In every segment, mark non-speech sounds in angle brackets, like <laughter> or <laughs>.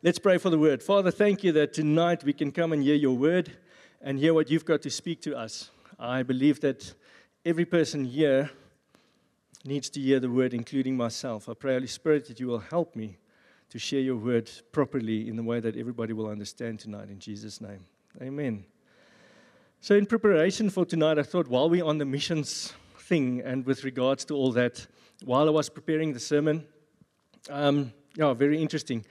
Let's pray for the word. Father, thank you that tonight we can come and hear your word and hear what you've got to speak to us. I believe that every person here needs to hear the word, including myself. I pray, Holy Spirit, that you will help me to share your word properly in the way that everybody will understand tonight. In Jesus' name. Amen. So, in preparation for tonight, I thought while we're on the missions thing and with regards to all that, while I was preparing the sermon, um, yeah, very interesting.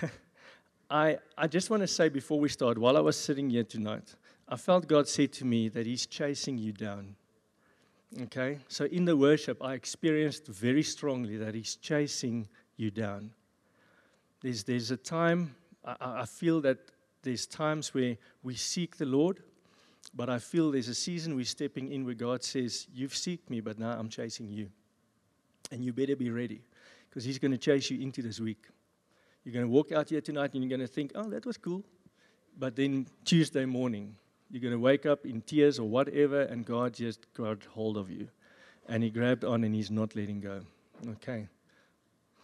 <laughs> I, I just want to say before we start, while I was sitting here tonight, I felt God say to me that He's chasing you down. Okay? So in the worship, I experienced very strongly that He's chasing you down. There's, there's a time, I, I feel that there's times where we seek the Lord, but I feel there's a season we're stepping in where God says, You've seeked me, but now I'm chasing you. And you better be ready because He's going to chase you into this week. You're going to walk out here tonight and you're going to think, Oh, that was cool. But then Tuesday morning, you're going to wake up in tears or whatever, and God just got hold of you. And He grabbed on and He's not letting go. Okay.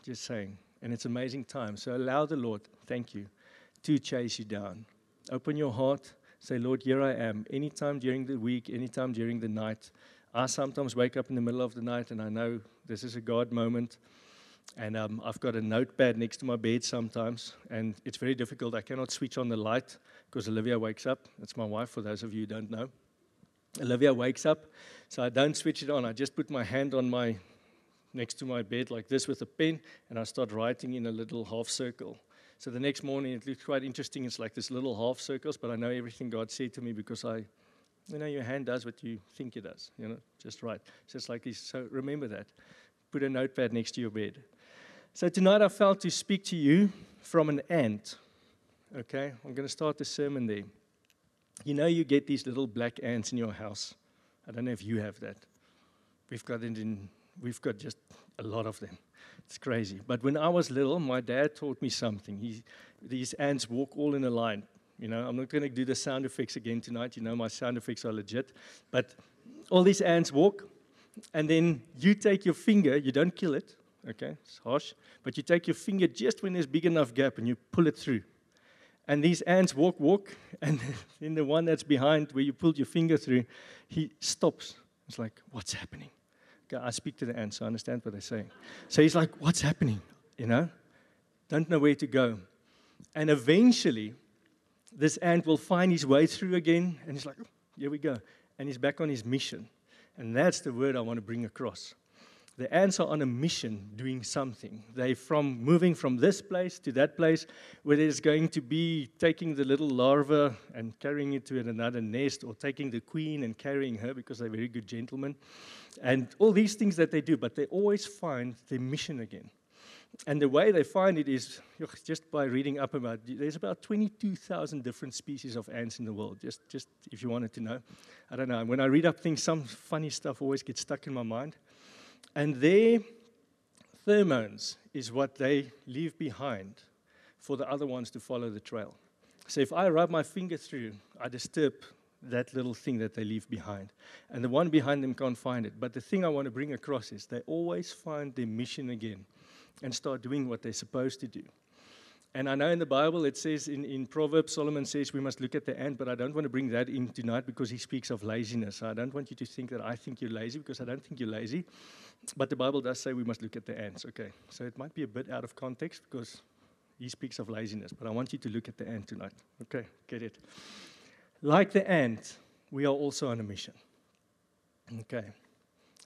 Just saying. And it's amazing time. So allow the Lord, thank you, to chase you down. Open your heart. Say, Lord, here I am. Anytime during the week, anytime during the night. I sometimes wake up in the middle of the night and I know this is a God moment. And um, I've got a notepad next to my bed sometimes. And it's very difficult. I cannot switch on the light because Olivia wakes up. That's my wife, for those of you who don't know. Olivia wakes up. So I don't switch it on. I just put my hand on my next to my bed like this with a pen, and I start writing in a little half circle. So the next morning, it looks quite interesting. It's like this little half circles, but I know everything God said to me because I, you know, your hand does what you think it does, you know, just right. So it's like this. So remember that. Put a notepad next to your bed. So tonight I felt to speak to you from an ant. Okay, I'm going to start the sermon there. You know, you get these little black ants in your house. I don't know if you have that. We've got it in We've got just a lot of them. It's crazy. But when I was little, my dad taught me something. He, these ants walk all in a line. You know, I'm not going to do the sound effects again tonight. You know, my sound effects are legit. But all these ants walk, and then you take your finger, you don't kill it, okay, it's harsh, but you take your finger just when there's big enough gap and you pull it through. And these ants walk, walk, <laughs> and then the one that's behind where you pulled your finger through, he stops. It's like, what's happening? I speak to the ants, so I understand what they're saying. So he's like, What's happening? You know? Don't know where to go. And eventually, this ant will find his way through again, and he's like, oh, Here we go. And he's back on his mission. And that's the word I want to bring across. The ants are on a mission doing something. They're from moving from this place to that place where there's going to be taking the little larva and carrying it to another nest or taking the queen and carrying her because they're very good gentlemen. And all these things that they do, but they always find their mission again. And the way they find it is just by reading up about there's about 22,000 different species of ants in the world, just, just if you wanted to know. I don't know. When I read up things, some funny stuff always gets stuck in my mind. And their pheromones is what they leave behind for the other ones to follow the trail. So if I rub my finger through, I disturb that little thing that they leave behind. And the one behind them can't find it. But the thing I want to bring across is they always find their mission again and start doing what they're supposed to do. And I know in the Bible it says in, in Proverbs, Solomon says we must look at the ant, but I don't want to bring that in tonight because he speaks of laziness. I don't want you to think that I think you're lazy because I don't think you're lazy. But the Bible does say we must look at the ants, okay? So it might be a bit out of context because he speaks of laziness, but I want you to look at the ant tonight. Okay, get it. Like the ant, we are also on a mission. Okay.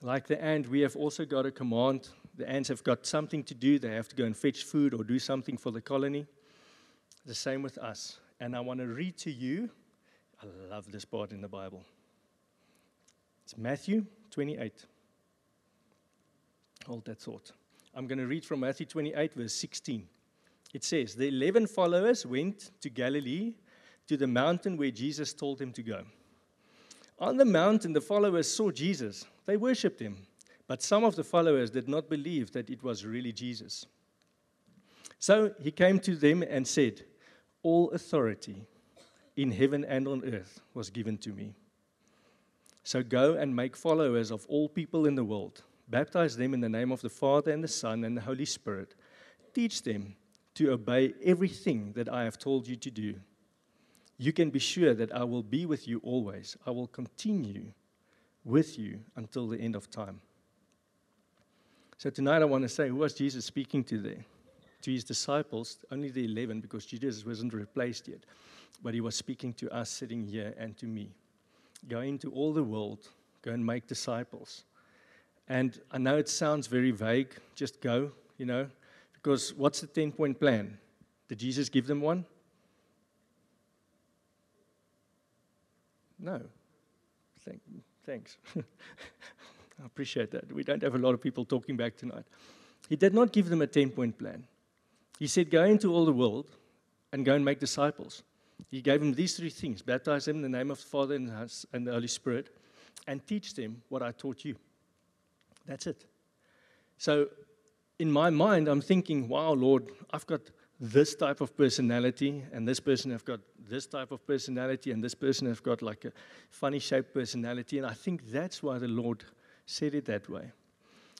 Like the ant, we have also got a command. The ants have got something to do. They have to go and fetch food or do something for the colony. The same with us. And I want to read to you. I love this part in the Bible. It's Matthew 28. Hold that thought. I'm going to read from Matthew 28, verse 16. It says, The eleven followers went to Galilee, to the mountain where Jesus told them to go. On the mountain, the followers saw Jesus. They worshipped him. But some of the followers did not believe that it was really Jesus. So he came to them and said, All authority in heaven and on earth was given to me. So go and make followers of all people in the world. Baptize them in the name of the Father and the Son and the Holy Spirit. Teach them to obey everything that I have told you to do. You can be sure that I will be with you always. I will continue with you until the end of time. So tonight I want to say, who was Jesus speaking to there? To his disciples, only the 11, because Jesus wasn't replaced yet. But he was speaking to us sitting here and to me. Go into all the world, go and make disciples. And I know it sounds very vague, just go, you know, because what's the 10 point plan? Did Jesus give them one? No. Thank, thanks. <laughs> I appreciate that. We don't have a lot of people talking back tonight. He did not give them a 10 point plan. He said, Go into all the world and go and make disciples. He gave them these three things baptize them in the name of the Father and the Holy Spirit, and teach them what I taught you. That's it. So, in my mind, I'm thinking, wow, Lord, I've got this type of personality, and this person have got this type of personality, and this person have got like a funny shaped personality. And I think that's why the Lord said it that way.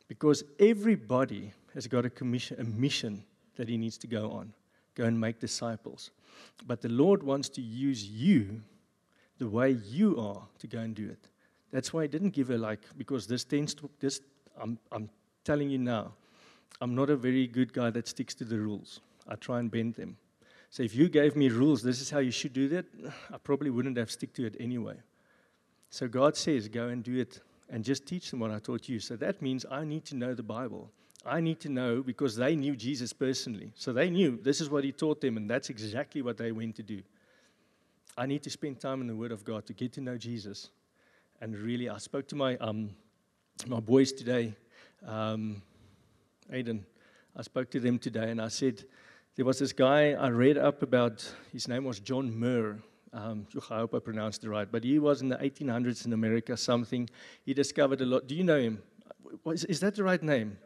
Because everybody has got a, commission, a mission that he needs to go on go and make disciples. But the Lord wants to use you the way you are to go and do it. That's why I didn't give her like, because this tends to, this, I'm, I'm telling you now, I'm not a very good guy that sticks to the rules. I try and bend them. So if you gave me rules, this is how you should do that, I probably wouldn't have stick to it anyway. So God says, go and do it and just teach them what I taught you. So that means I need to know the Bible. I need to know because they knew Jesus personally. So they knew this is what he taught them, and that's exactly what they went to do. I need to spend time in the Word of God to get to know Jesus. And really, I spoke to my, um, my boys today, um, Aiden. I spoke to them today, and I said, there was this guy I read up about, his name was John Muir. Um, I hope I pronounced it right, but he was in the 1800s in America, something. He discovered a lot. Do you know him? Is, is that the right name?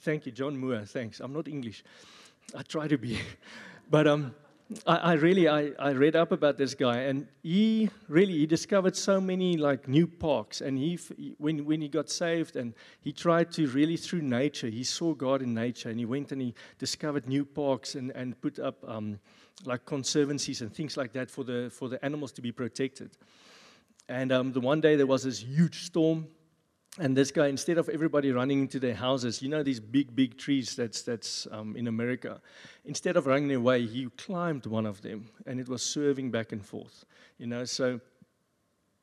Thank you, John Moore. Thanks. I'm not English. I try to be. <laughs> but um, I, I, really I, I read up about this guy, and he really he discovered so many like new parks. And he when when he got saved, and he tried to really through nature, he saw God in nature, and he went and he discovered new parks and and put up. Um, like conservancies and things like that for the, for the animals to be protected. And um, the one day there was this huge storm, and this guy, instead of everybody running into their houses, you know these big, big trees that's, that's um, in America, instead of running away, he climbed one of them, and it was swerving back and forth. You know, so,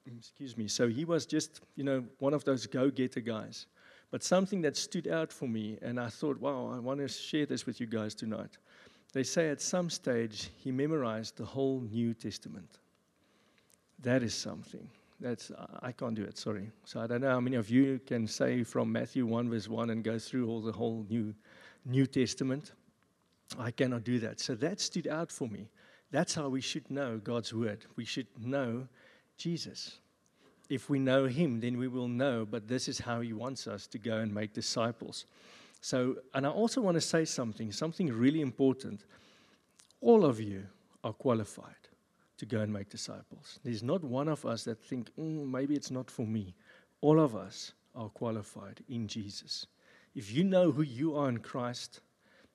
excuse me, so he was just, you know, one of those go-getter guys. But something that stood out for me, and I thought, wow, I want to share this with you guys tonight. They say at some stage he memorized the whole New Testament. That is something. That's I can't do it. Sorry. So I don't know how many of you can say from Matthew one verse one and go through all the whole New New Testament. I cannot do that. So that stood out for me. That's how we should know God's word. We should know Jesus. If we know Him, then we will know. But this is how He wants us to go and make disciples. So, and I also want to say something, something really important. All of you are qualified to go and make disciples. There's not one of us that think, mm, maybe it's not for me. All of us are qualified in Jesus. If you know who you are in Christ,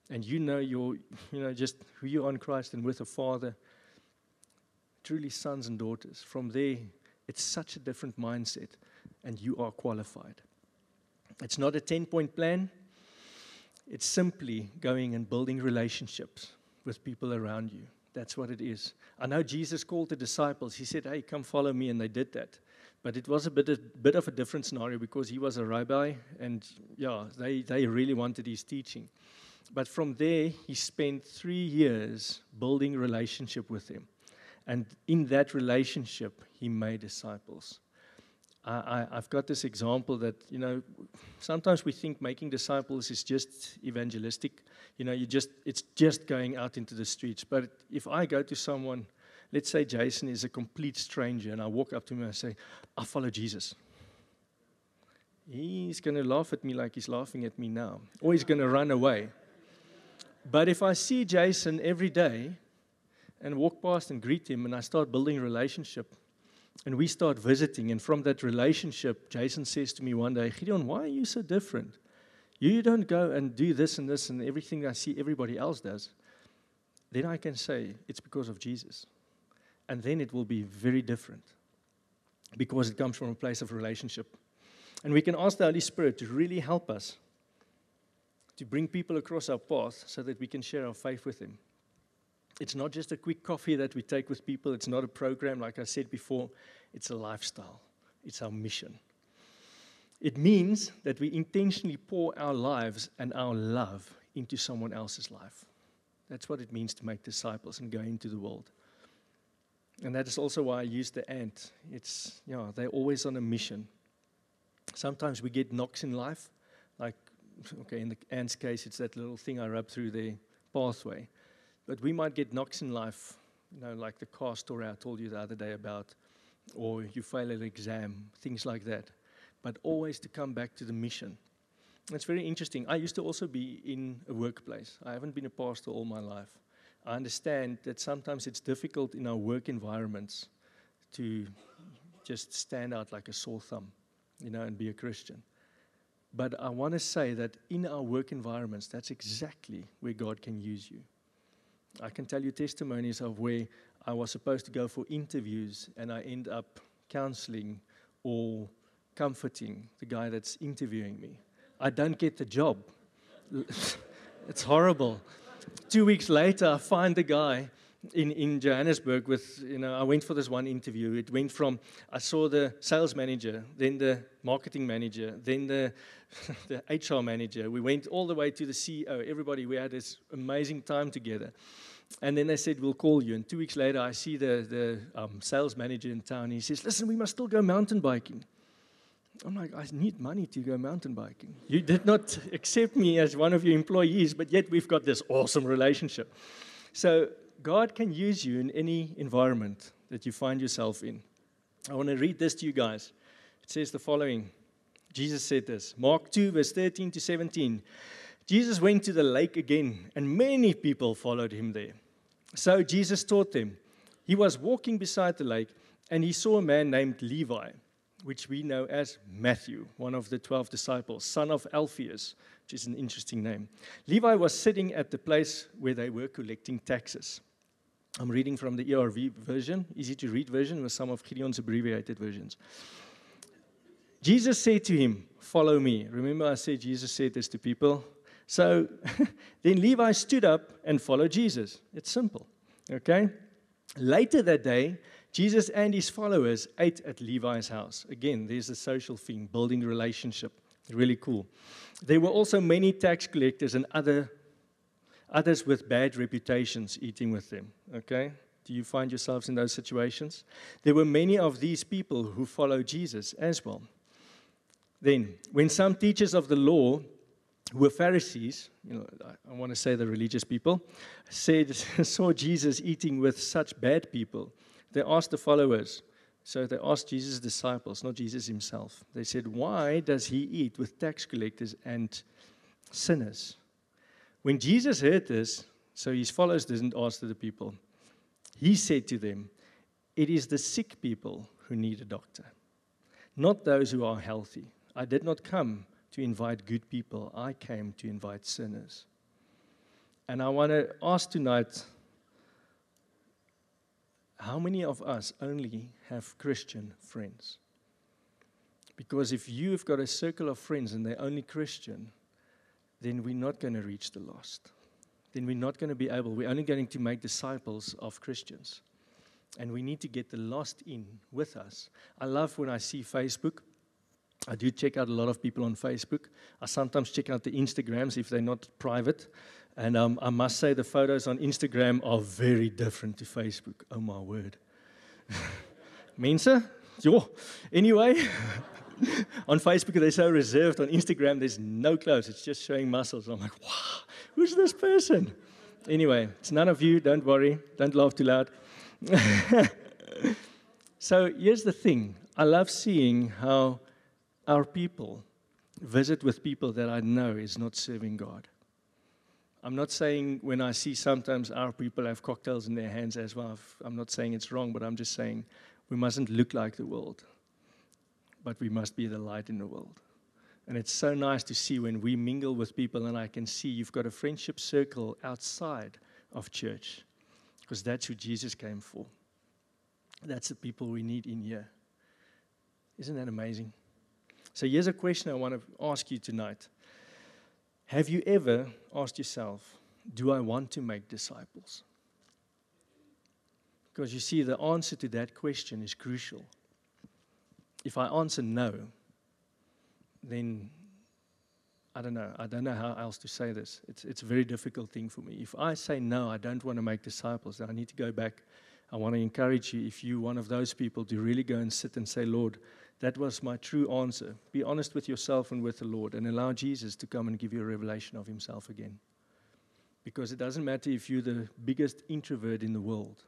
and you know your, you know, just who you are in Christ and with the Father, truly sons and daughters. From there, it's such a different mindset, and you are qualified. It's not a 10 point plan, it's simply going and building relationships with people around you. That's what it is. I know Jesus called the disciples. He said, Hey, come follow me. And they did that. But it was a bit, a bit of a different scenario because he was a rabbi. And yeah, they, they really wanted his teaching. But from there, he spent three years building relationship with them. And in that relationship, he made disciples. I, have got this example that, you know, sometimes we think making disciples is just evangelistic. You know, you just, it's just going out into the streets. But if I go to someone, let's say Jason is a complete stranger, and I walk up to him and I say, I follow Jesus. He's going to laugh at me like he's laughing at me now, or he's going to run away. But if I see Jason every day and walk past and greet him and I start building a relationship, and we start visiting. And from that relationship, Jason says to me one day, Gideon, why are you so different? You don't go and do this and this and everything I see everybody else does. then I can say it's because of Jesus. And then it will be very different because it comes from a place of relationship. And we can ask the Holy Spirit to really help us to bring people across our path so that we can share our faith with them. It's not just a quick coffee that we take with people, it's not a program, like I said before, it's a lifestyle, it's our mission. It means that we intentionally pour our lives and our love into someone else's life. That's what it means to make disciples and go into the world. And that is also why I use the ant. It's, you know, they're always on a mission. Sometimes we get knocks in life, like, okay, in the ant's case, it's that little thing I rub through their pathway. But we might get knocks in life, you know, like the car story I told you the other day about, or you fail an exam, things like that. But always to come back to the mission. It's very interesting. I used to also be in a workplace. I haven't been a pastor all my life. I understand that sometimes it's difficult in our work environments to just stand out like a sore thumb, you know, and be a Christian. But I want to say that in our work environments, that's exactly where God can use you. I can tell you testimonies of where I was supposed to go for interviews and I end up counseling or comforting the guy that's interviewing me. I don't get the job. <laughs> it's horrible. Two weeks later, I find the guy in, in Johannesburg with, you know, I went for this one interview. It went from, I saw the sales manager, then the marketing manager, then the, <laughs> the HR manager. We went all the way to the CEO. Everybody, we had this amazing time together. And then they said, We'll call you. And two weeks later, I see the, the um, sales manager in town. He says, Listen, we must still go mountain biking. I'm like, I need money to go mountain biking. You did not accept me as one of your employees, but yet we've got this awesome relationship. So, God can use you in any environment that you find yourself in. I want to read this to you guys. It says the following Jesus said this Mark 2, verse 13 to 17. Jesus went to the lake again, and many people followed him there. So Jesus taught them. He was walking beside the lake, and he saw a man named Levi, which we know as Matthew, one of the 12 disciples, son of Alphaeus, which is an interesting name. Levi was sitting at the place where they were collecting taxes. I'm reading from the ERV version, easy to read version, with some of Gideon's abbreviated versions. Jesus said to him, Follow me. Remember, I said Jesus said this to people so <laughs> then Levi stood up and followed Jesus. It's simple, okay? Later that day, Jesus and his followers ate at Levi's house. Again, there's a social thing, building relationship. Really cool. There were also many tax collectors and other others with bad reputations eating with them. Okay? Do you find yourselves in those situations? There were many of these people who followed Jesus as well. Then, when some teachers of the law who were Pharisees, you know, I, want to say the religious people, said, <laughs> saw Jesus eating with such bad people. They asked the followers, so they asked Jesus' disciples, not Jesus himself. They said, Why does he eat with tax collectors and sinners? When Jesus heard this, so his followers didn't ask the people, he said to them, It is the sick people who need a doctor, not those who are healthy. I did not come to invite good people, I came to invite sinners. And I want to ask tonight how many of us only have Christian friends? Because if you've got a circle of friends and they're only Christian, then we're not going to reach the lost. Then we're not going to be able, we're only going to make disciples of Christians. And we need to get the lost in with us. I love when I see Facebook I do check out a lot of people on Facebook. I sometimes check out the Instagrams if they're not private. And um, I must say, the photos on Instagram are very different to Facebook. Oh, my word. <laughs> Mensa? Yo. Anyway, <laughs> <laughs> on Facebook, they're so reserved. On Instagram, there's no clothes. It's just showing muscles. I'm like, wow, who's this person? Anyway, it's none of you. Don't worry. Don't laugh too loud. <laughs> so here's the thing I love seeing how our people visit with people that I know is not serving God. I'm not saying when I see sometimes our people have cocktails in their hands as well, I'm not saying it's wrong, but I'm just saying we mustn't look like the world, but we must be the light in the world. And it's so nice to see when we mingle with people and I can see you've got a friendship circle outside of church because that's who Jesus came for. That's the people we need in here. Isn't that amazing? So, here's a question I want to ask you tonight Have you ever asked yourself, Do I want to make disciples? Because you see, the answer to that question is crucial. If I answer no, then I don't know. I don't know how else to say this. It's, it's a very difficult thing for me. If I say no, I don't want to make disciples, I need to go back. I want to encourage you, if you're one of those people, to really go and sit and say, Lord, that was my true answer. Be honest with yourself and with the Lord and allow Jesus to come and give you a revelation of himself again. Because it doesn't matter if you're the biggest introvert in the world.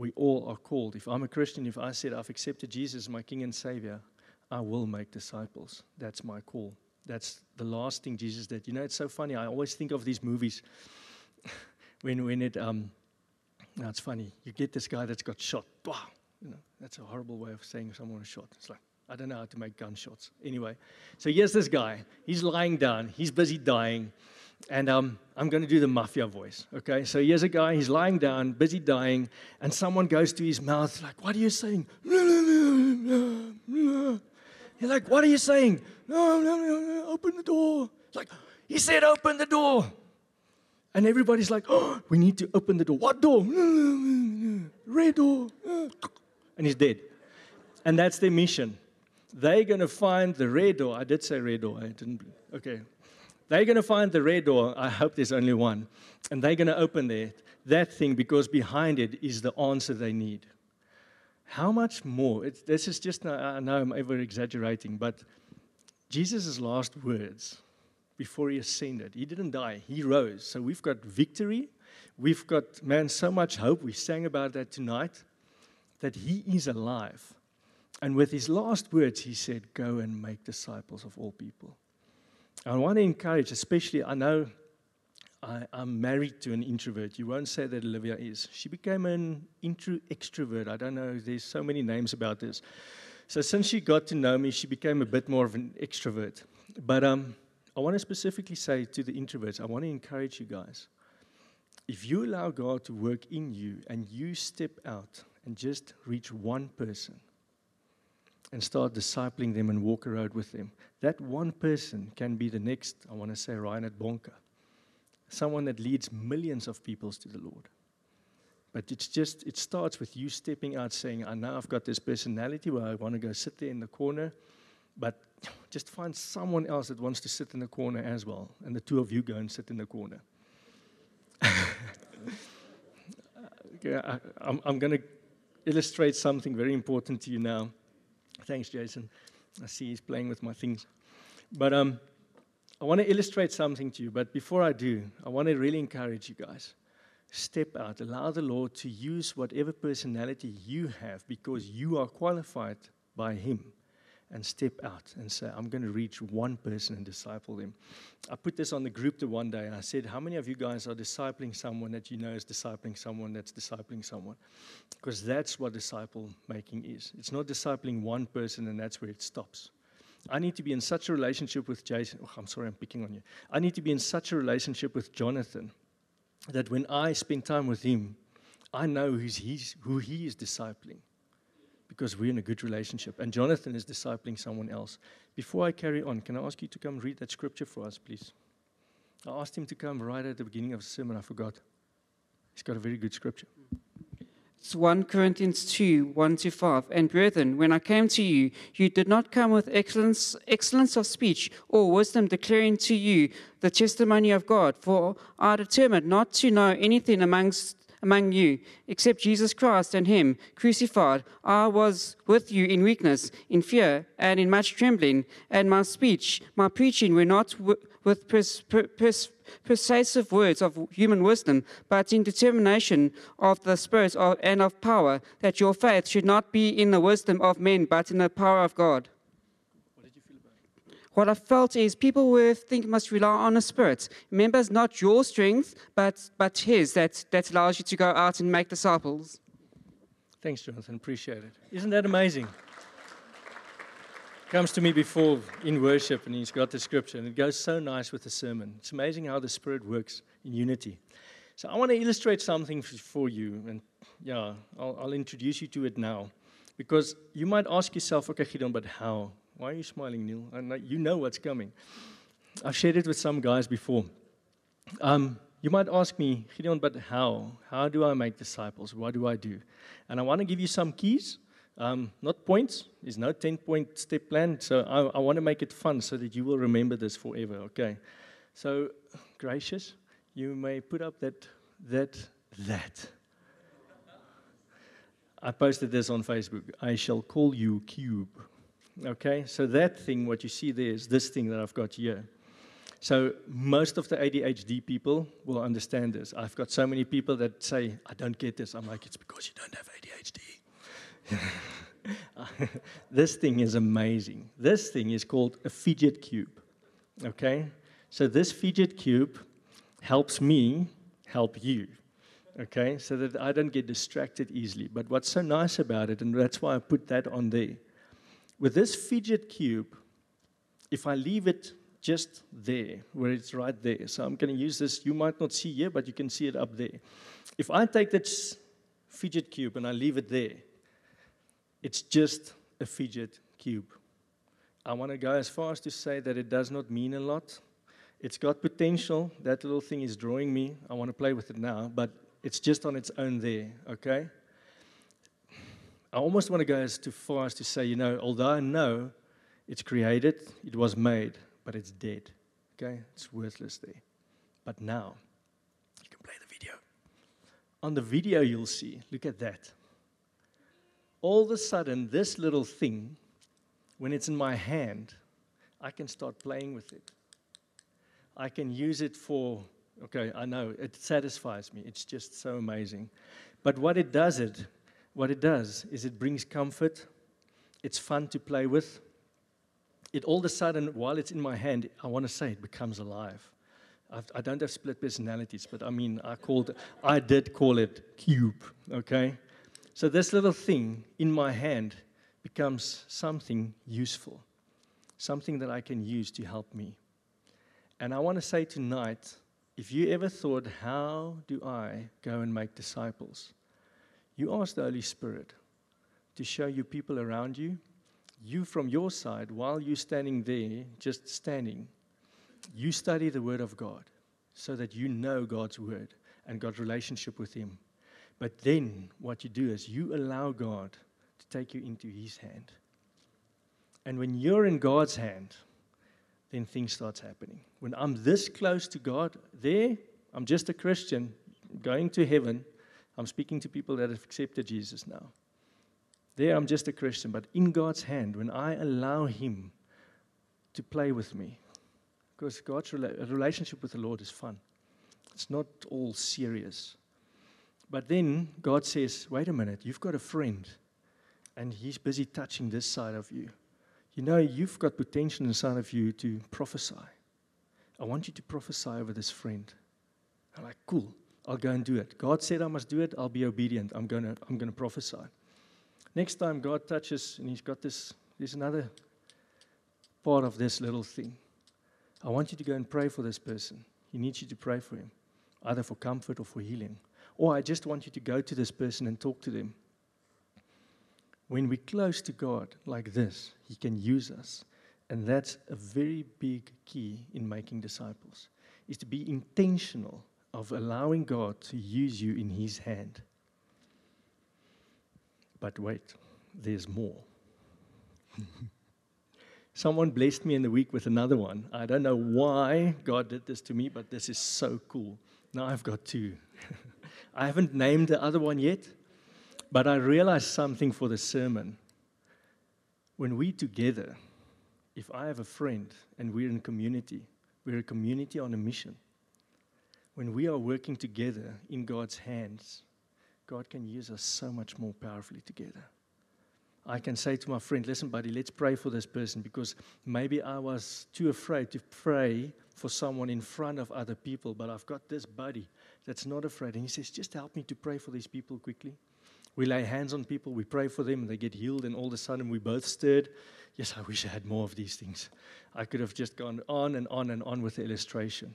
We all are called. If I'm a Christian, if I said I've accepted Jesus as my King and Savior, I will make disciples. That's my call. That's the last thing Jesus did. You know, it's so funny. I always think of these movies <laughs> when, when it, um, now it's funny. You get this guy that's got shot. Wow. You know, that's a horrible way of saying someone was shot. It's like, I don't know how to make gunshots. Anyway, so here's this guy. He's lying down. He's busy dying. And um, I'm going to do the mafia voice. Okay, so here's a guy. He's lying down, busy dying, and someone goes to his mouth like, "What are you saying?" You're like, what are you saying? No, no, no, open the door. It's like, he said, open the door. And everybody's like, oh, we need to open the door. What door? Red door. And he's dead. And that's their mission. They're going to find the red door. I did say red door. I didn't. Okay. They're going to find the red door. I hope there's only one. And they're going to open that, that thing because behind it is the answer they need. How much more? It's, this is just, I know I'm ever exaggerating, but Jesus' last words before he ascended, he didn't die, he rose. So we've got victory. We've got, man, so much hope. We sang about that tonight, that he is alive. And with his last words, he said, Go and make disciples of all people. I want to encourage, especially, I know I, am married to an introvert. You won't say that Olivia is. She became an intro extrovert. I don't know, there's so many names about this. So since she got to know me, she became a bit more of an extrovert. But um, I want to specifically say to the introverts, I want to encourage you guys. If you allow God to work in you and you step out and just reach one person and start discipling them and walk around with them, that one person can be the next, I want to say, Reinhard Bonnke someone that leads millions of peoples to the Lord. But it's just, it starts with you stepping out saying, I know I've got this personality where I want to go sit there in the corner, but just find someone else that wants to sit in the corner as well. And the two of you go and sit in the corner. <laughs> okay, I, I'm, I'm going to illustrate something very important to you now. Thanks, Jason. I see he's playing with my things. But um, I want to illustrate something to you, but before I do, I want to really encourage you guys. Step out, allow the Lord to use whatever personality you have because you are qualified by Him. And step out and say, I'm going to reach one person and disciple them. I put this on the group the one day and I said, How many of you guys are discipling someone that you know is discipling someone that's discipling someone? Because that's what disciple making is. It's not discipling one person and that's where it stops. I need to be in such a relationship with Jason. Oh, I'm sorry, I'm picking on you. I need to be in such a relationship with Jonathan that when I spend time with him, I know who he is discipling because we're in a good relationship. And Jonathan is discipling someone else. Before I carry on, can I ask you to come read that scripture for us, please? I asked him to come right at the beginning of the sermon. I forgot. He's got a very good scripture. It's 1 Corinthians 2 1 to 5. And brethren, when I came to you, you did not come with excellence, excellence of speech or wisdom declaring to you the testimony of God. For I determined not to know anything amongst among you except Jesus Christ and Him crucified. I was with you in weakness, in fear, and in much trembling. And my speech, my preaching were not with pers- pers- persuasive words of human wisdom, but in determination of the Spirit and of power, that your faith should not be in the wisdom of men, but in the power of God. What did you feel about it? What I felt is people were think must rely on the Spirit. Remember, it's not your strength, but, but His that, that allows you to go out and make disciples. Thanks, Jonathan. Appreciate it. Isn't that amazing? comes to me before in worship and he's got the scripture and it goes so nice with the sermon. It's amazing how the Spirit works in unity. So I want to illustrate something for you, and yeah, I'll, I'll introduce you to it now. Because you might ask yourself, okay, Gideon, but how? Why are you smiling, Neil? I know, you know what's coming. I've shared it with some guys before. Um, you might ask me, Gideon, but how? How do I make disciples? What do I do? And I want to give you some keys, um, not points. There's no 10 point step plan. So I, I want to make it fun so that you will remember this forever, okay? So, gracious, you may put up that, that, that. I posted this on Facebook. I shall call you Cube. Okay, so that thing, what you see there, is this thing that I've got here. So most of the ADHD people will understand this. I've got so many people that say, I don't get this. I'm like, it's because you don't have ADHD. <laughs> this thing is amazing. This thing is called a fidget cube. Okay? So this fidget cube helps me help you. Okay? So that I don't get distracted easily. But what's so nice about it, and that's why I put that on there, with this fidget cube, if I leave it just there, where it's right there, so I'm going to use this, you might not see here, but you can see it up there. If I take this fidget cube and I leave it there, it's just a fidget cube. I want to go as far as to say that it does not mean a lot. It's got potential. That little thing is drawing me. I want to play with it now, but it's just on its own there, okay? I almost want to go as too far as to say, you know, although I know it's created, it was made, but it's dead. Okay? It's worthless there. But now, you can play the video. On the video, you'll see, look at that. All of a sudden, this little thing, when it's in my hand, I can start playing with it. I can use it for, okay, I know, it satisfies me. It's just so amazing. But what it does, it, what it does is it brings comfort. It's fun to play with. It all of a sudden, while it's in my hand, I want to say it becomes alive. I've, I do not have split personalities, but I mean, I called, I did call it cube. Okay, so this little thing in my hand becomes something useful, something that I can use to help me. And I want to say tonight, if you ever thought, how do I go and make disciples? You ask the Holy Spirit to show you people around you. You, from your side, while you're standing there, just standing, you study the Word of God so that you know God's Word and God's relationship with Him. But then what you do is you allow God to take you into His hand. And when you're in God's hand, then things starts happening. When I'm this close to God, there, I'm just a Christian going to heaven I'm speaking to people that have accepted Jesus now. There, I'm just a Christian, but in God's hand, when I allow Him to play with me, because God's rela- relationship with the Lord is fun, it's not all serious. But then God says, wait a minute, you've got a friend, and He's busy touching this side of you. You know, you've got potential inside of you to prophesy. I want you to prophesy over this friend. I'm like, cool. I'll go and do it. God said I must do it. I'll be obedient. I'm going to I'm going to prophesy. Next time God touches, and He's got this, there's another part of this little thing. I want you to go and pray for this person. He needs you to pray for him, either for comfort or for healing. Or I just want you to go to this person and talk to them. When we're close to God like this, He can use us. And that's a very big key in making disciples, is to be intentional of allowing God to use you in His hand. But wait, there's more. <laughs> Someone blessed me in the week with another one. I don't know why God did this to me, but this is so cool. Now I've got two. <laughs> I haven't named the other one yet, but I realized something for the sermon. When we together, if I have a friend and we're in community, we're a community on a mission. When we are working together in God's hands, God can use us so much more powerfully together. I can say to my friend, listen, buddy, let's pray for this person because maybe I was too afraid to pray for someone in front of other people, but I've got this buddy that's not afraid. And he says, just help me to pray for these people quickly. We lay hands on people, we pray for them, and they get healed, and all of a sudden we both stirred. Yes, I wish I had more of these things. I could have just gone on and on and on with the illustration.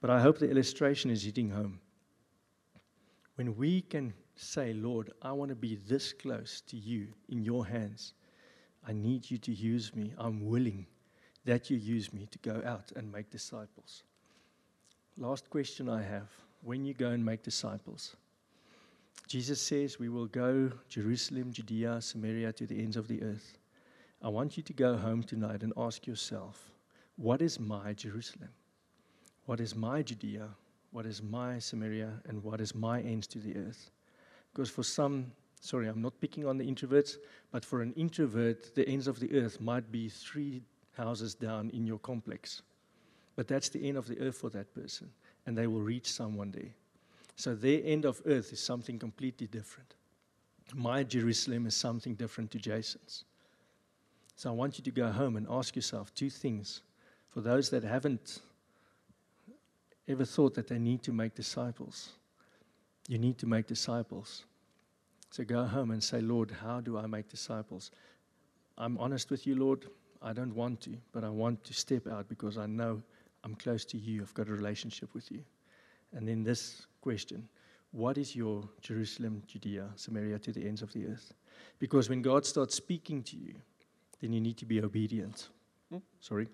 But I hope the illustration is hitting home. when we can say, Lord, I want to be this close to you in your hands, I need you to use me. I'm willing that you use me to go out and make disciples. Last question I have when you go and make disciples, Jesus says we will go Jerusalem, Judea, Samaria to the ends of the earth. I want you to go home tonight and ask yourself, what is my Jerusalem? What is my Judea? What is my Samaria? And what is my ends to the earth? Because for some, sorry, I'm not picking on the introverts, but for an introvert, the ends of the earth might be three houses down in your complex. But that's the end of the earth for that person, and they will reach someone there. So their end of earth is something completely different. My Jerusalem is something different to Jason's. So I want you to go home and ask yourself two things. For those that haven't ever thought that they need to make disciples, you need to make disciples. So go home and say, Lord, how do I make disciples? I'm honest with you, Lord. I don't want to, but I want to step out because I know I'm close to you. I've got a relationship with you. And then this question What is your Jerusalem, Judea, Samaria to the ends of the earth? Because when God starts speaking to you, then you need to be obedient. Hmm? Sorry.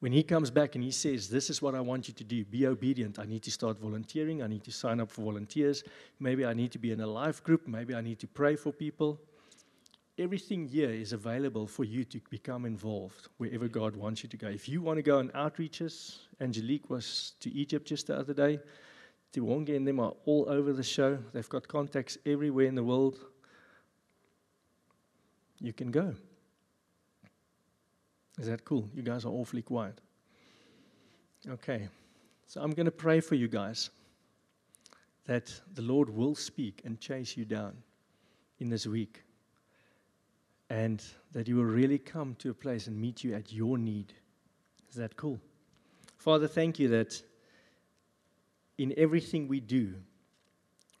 When He comes back and He says, This is what I want you to do, be obedient. I need to start volunteering. I need to sign up for volunteers. Maybe I need to be in a life group. Maybe I need to pray for people everything here is available for you to become involved wherever God wants you to go. If you want to go on outreaches, Angelique was to Egypt just the other day. Tiwonge and them are all over the show. They've got contacts everywhere in the world. You can go. Is that cool? You guys are awfully quiet. Okay. So I'm going to pray for you guys that the Lord will speak and chase you down in this week and that He will really come to a place and meet you at your need. Is that cool? Father, thank you that in everything we do,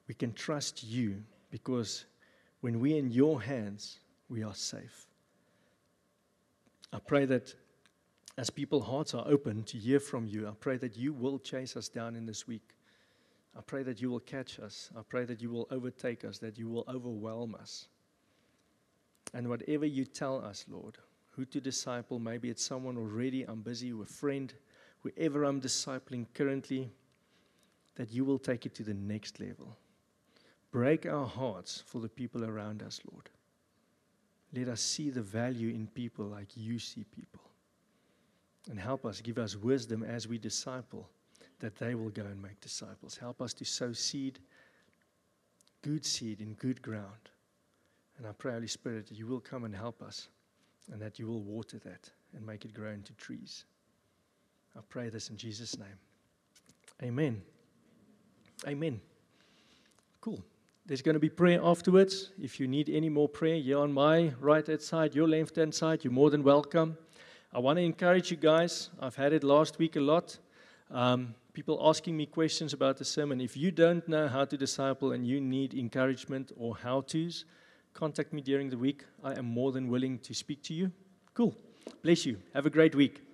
we can trust you because when we're in your hands, we are safe. I pray that as people's hearts are open to hear from you, I pray that you will chase us down in this week. I pray that you will catch us. I pray that you will overtake us, that you will overwhelm us. And whatever you tell us, Lord, who to disciple, maybe it's someone already I'm busy, with a friend, whoever I'm discipling currently, that you will take it to the next level. Break our hearts for the people around us, Lord. Let us see the value in people like you see people. And help us, give us wisdom as we disciple, that they will go and make disciples. Help us to sow seed, good seed in good ground and I pray, Holy Spirit, that you will come and help us and that you will water that and make it grow into trees. I pray this in Jesus' name. Amen. Amen. Cool. There's going to be prayer afterwards. If you need any more prayer, you're on my right hand side, your left hand side, you're more than welcome. I want to encourage you guys. I've had it last week a lot. Um, people asking me questions about the sermon. If you don't know how to disciple and you need encouragement or how to's, contact me during the week. I am more than willing to speak to you. Cool. Bless you. Have a great week.